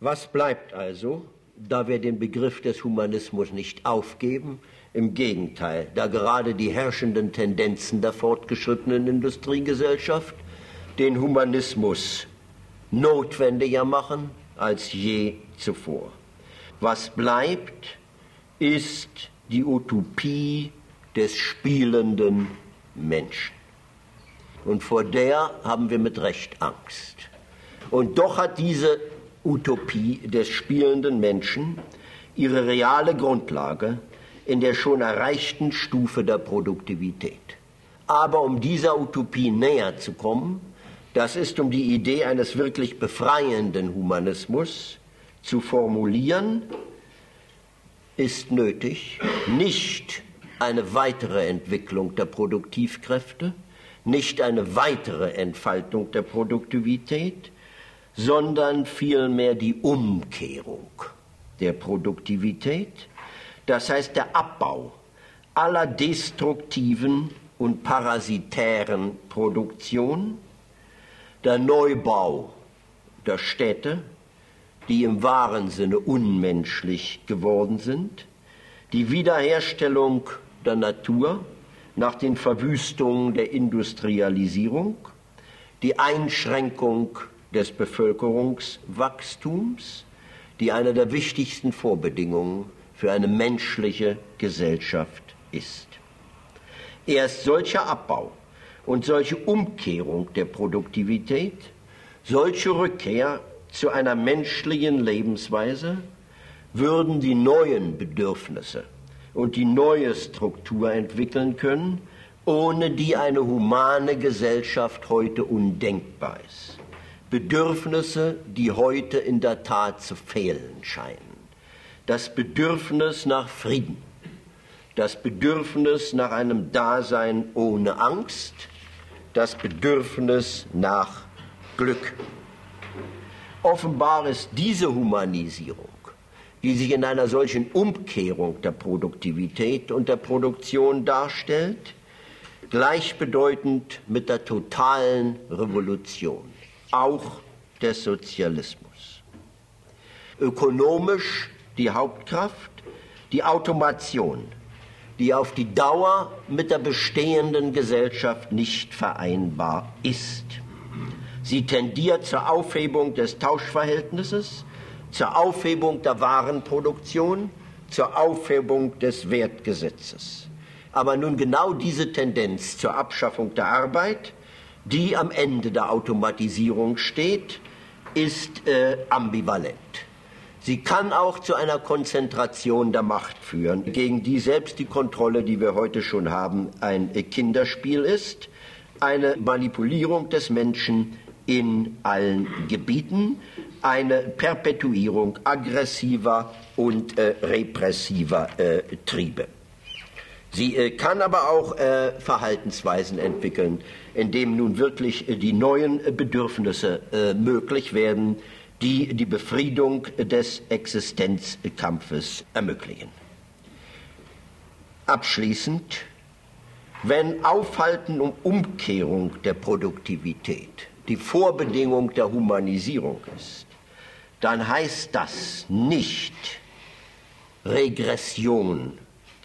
Was bleibt also, da wir den Begriff des Humanismus nicht aufgeben? Im Gegenteil, da gerade die herrschenden Tendenzen der fortgeschrittenen Industriegesellschaft den Humanismus notwendiger machen als je zuvor. Was bleibt, ist die Utopie des spielenden Menschen. Und vor der haben wir mit Recht Angst. Und doch hat diese Utopie des spielenden Menschen ihre reale Grundlage in der schon erreichten Stufe der Produktivität. Aber um dieser Utopie näher zu kommen, das ist um die Idee eines wirklich befreienden Humanismus zu formulieren, ist nötig, nicht eine weitere Entwicklung der Produktivkräfte, nicht eine weitere Entfaltung der Produktivität, sondern vielmehr die Umkehrung der Produktivität, das heißt der Abbau aller destruktiven und parasitären Produktion, der Neubau der Städte, die im wahren Sinne unmenschlich geworden sind, die Wiederherstellung der Natur nach den Verwüstungen der Industrialisierung, die Einschränkung des Bevölkerungswachstums, die eine der wichtigsten Vorbedingungen für eine menschliche Gesellschaft ist. Erst solcher Abbau und solche Umkehrung der Produktivität, solche Rückkehr zu einer menschlichen Lebensweise würden die neuen Bedürfnisse und die neue Struktur entwickeln können, ohne die eine humane Gesellschaft heute undenkbar ist. Bedürfnisse, die heute in der Tat zu fehlen scheinen. Das Bedürfnis nach Frieden, das Bedürfnis nach einem Dasein ohne Angst, das Bedürfnis nach Glück. Offenbar ist diese Humanisierung, die sich in einer solchen Umkehrung der Produktivität und der Produktion darstellt, gleichbedeutend mit der totalen Revolution, auch des Sozialismus. Ökonomisch die Hauptkraft, die Automation, die auf die Dauer mit der bestehenden Gesellschaft nicht vereinbar ist. Sie tendiert zur Aufhebung des Tauschverhältnisses, zur Aufhebung der Warenproduktion, zur Aufhebung des Wertgesetzes. Aber nun genau diese Tendenz zur Abschaffung der Arbeit, die am Ende der Automatisierung steht, ist äh, ambivalent. Sie kann auch zu einer Konzentration der Macht führen, gegen die selbst die Kontrolle, die wir heute schon haben, ein Kinderspiel ist, eine Manipulierung des Menschen in allen Gebieten, eine Perpetuierung aggressiver und äh, repressiver äh, Triebe. Sie äh, kann aber auch äh, Verhaltensweisen entwickeln, in denen nun wirklich äh, die neuen Bedürfnisse äh, möglich werden, die die Befriedung des Existenzkampfes ermöglichen. Abschließend, wenn Aufhalten und Umkehrung der Produktivität die Vorbedingung der Humanisierung ist, dann heißt das nicht Regression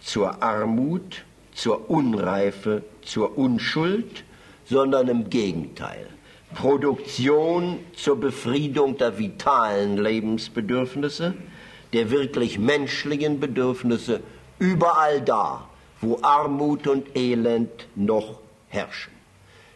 zur Armut, zur Unreife, zur Unschuld, sondern im Gegenteil Produktion zur Befriedung der vitalen Lebensbedürfnisse, der wirklich menschlichen Bedürfnisse, überall da, wo Armut und Elend noch herrschen.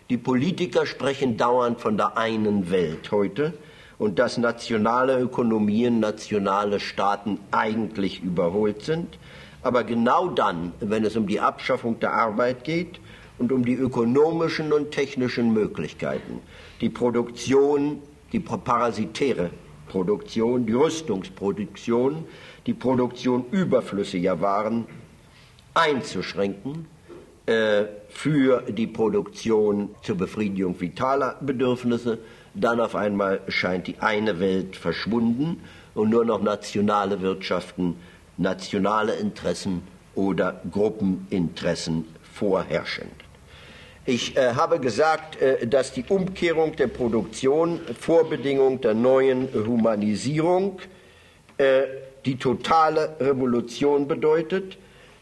Die Politiker sprechen dauernd von der einen Welt heute und dass nationale Ökonomien, nationale Staaten eigentlich überholt sind. Aber genau dann, wenn es um die Abschaffung der Arbeit geht und um die ökonomischen und technischen Möglichkeiten, die Produktion, die parasitäre Produktion, die Rüstungsproduktion, die Produktion überflüssiger Waren einzuschränken äh, für die Produktion zur Befriedigung vitaler Bedürfnisse. Dann auf einmal scheint die eine Welt verschwunden und nur noch nationale Wirtschaften, nationale Interessen oder Gruppeninteressen vorherrschend. Ich äh, habe gesagt, äh, dass die Umkehrung der Produktion Vorbedingung der neuen Humanisierung äh, die totale Revolution bedeutet,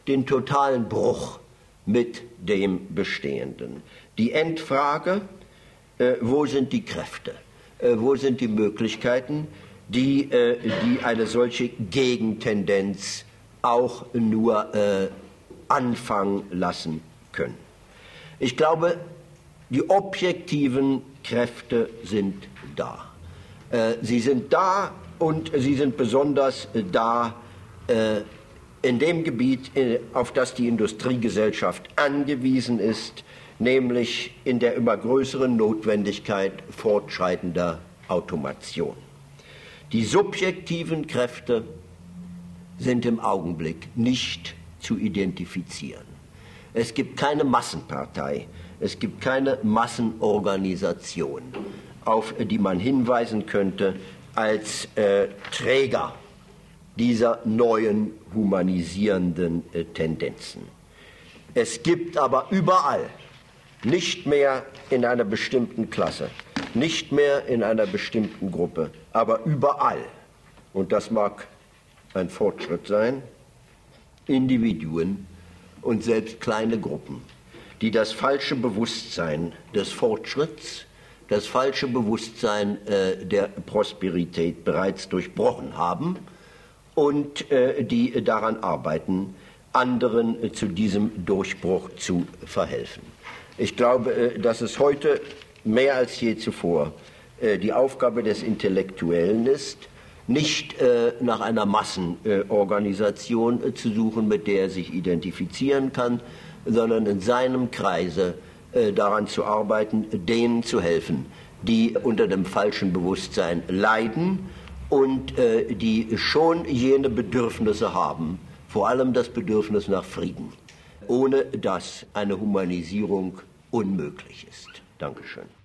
den totalen Bruch mit dem Bestehenden. Die Endfrage, äh, wo sind die Kräfte, äh, wo sind die Möglichkeiten, die, äh, die eine solche Gegentendenz auch nur anfangen lassen können. Ich glaube, die objektiven Kräfte sind da. Äh, sie sind da und sie sind besonders da äh, in dem Gebiet, äh, auf das die Industriegesellschaft angewiesen ist, nämlich in der immer größeren Notwendigkeit fortschreitender Automation. Die subjektiven Kräfte sind im Augenblick nicht zu identifizieren. Es gibt keine Massenpartei, es gibt keine Massenorganisation, auf die man hinweisen könnte als äh, Träger dieser neuen humanisierenden äh, Tendenzen. Es gibt aber überall, nicht mehr in einer bestimmten Klasse, nicht mehr in einer bestimmten Gruppe, aber überall, und das mag ein Fortschritt sein, Individuen, und selbst kleine Gruppen, die das falsche Bewusstsein des Fortschritts, das falsche Bewusstsein äh, der Prosperität bereits durchbrochen haben und äh, die daran arbeiten, anderen äh, zu diesem Durchbruch zu verhelfen. Ich glaube, äh, dass es heute mehr als je zuvor äh, die Aufgabe des Intellektuellen ist, nicht äh, nach einer Massenorganisation äh, zu suchen, mit der er sich identifizieren kann, sondern in seinem Kreise daran zu arbeiten, denen zu helfen, die unter dem falschen Bewusstsein leiden und die schon jene Bedürfnisse haben, vor allem das Bedürfnis nach Frieden, ohne dass eine Humanisierung unmöglich ist. Dankeschön.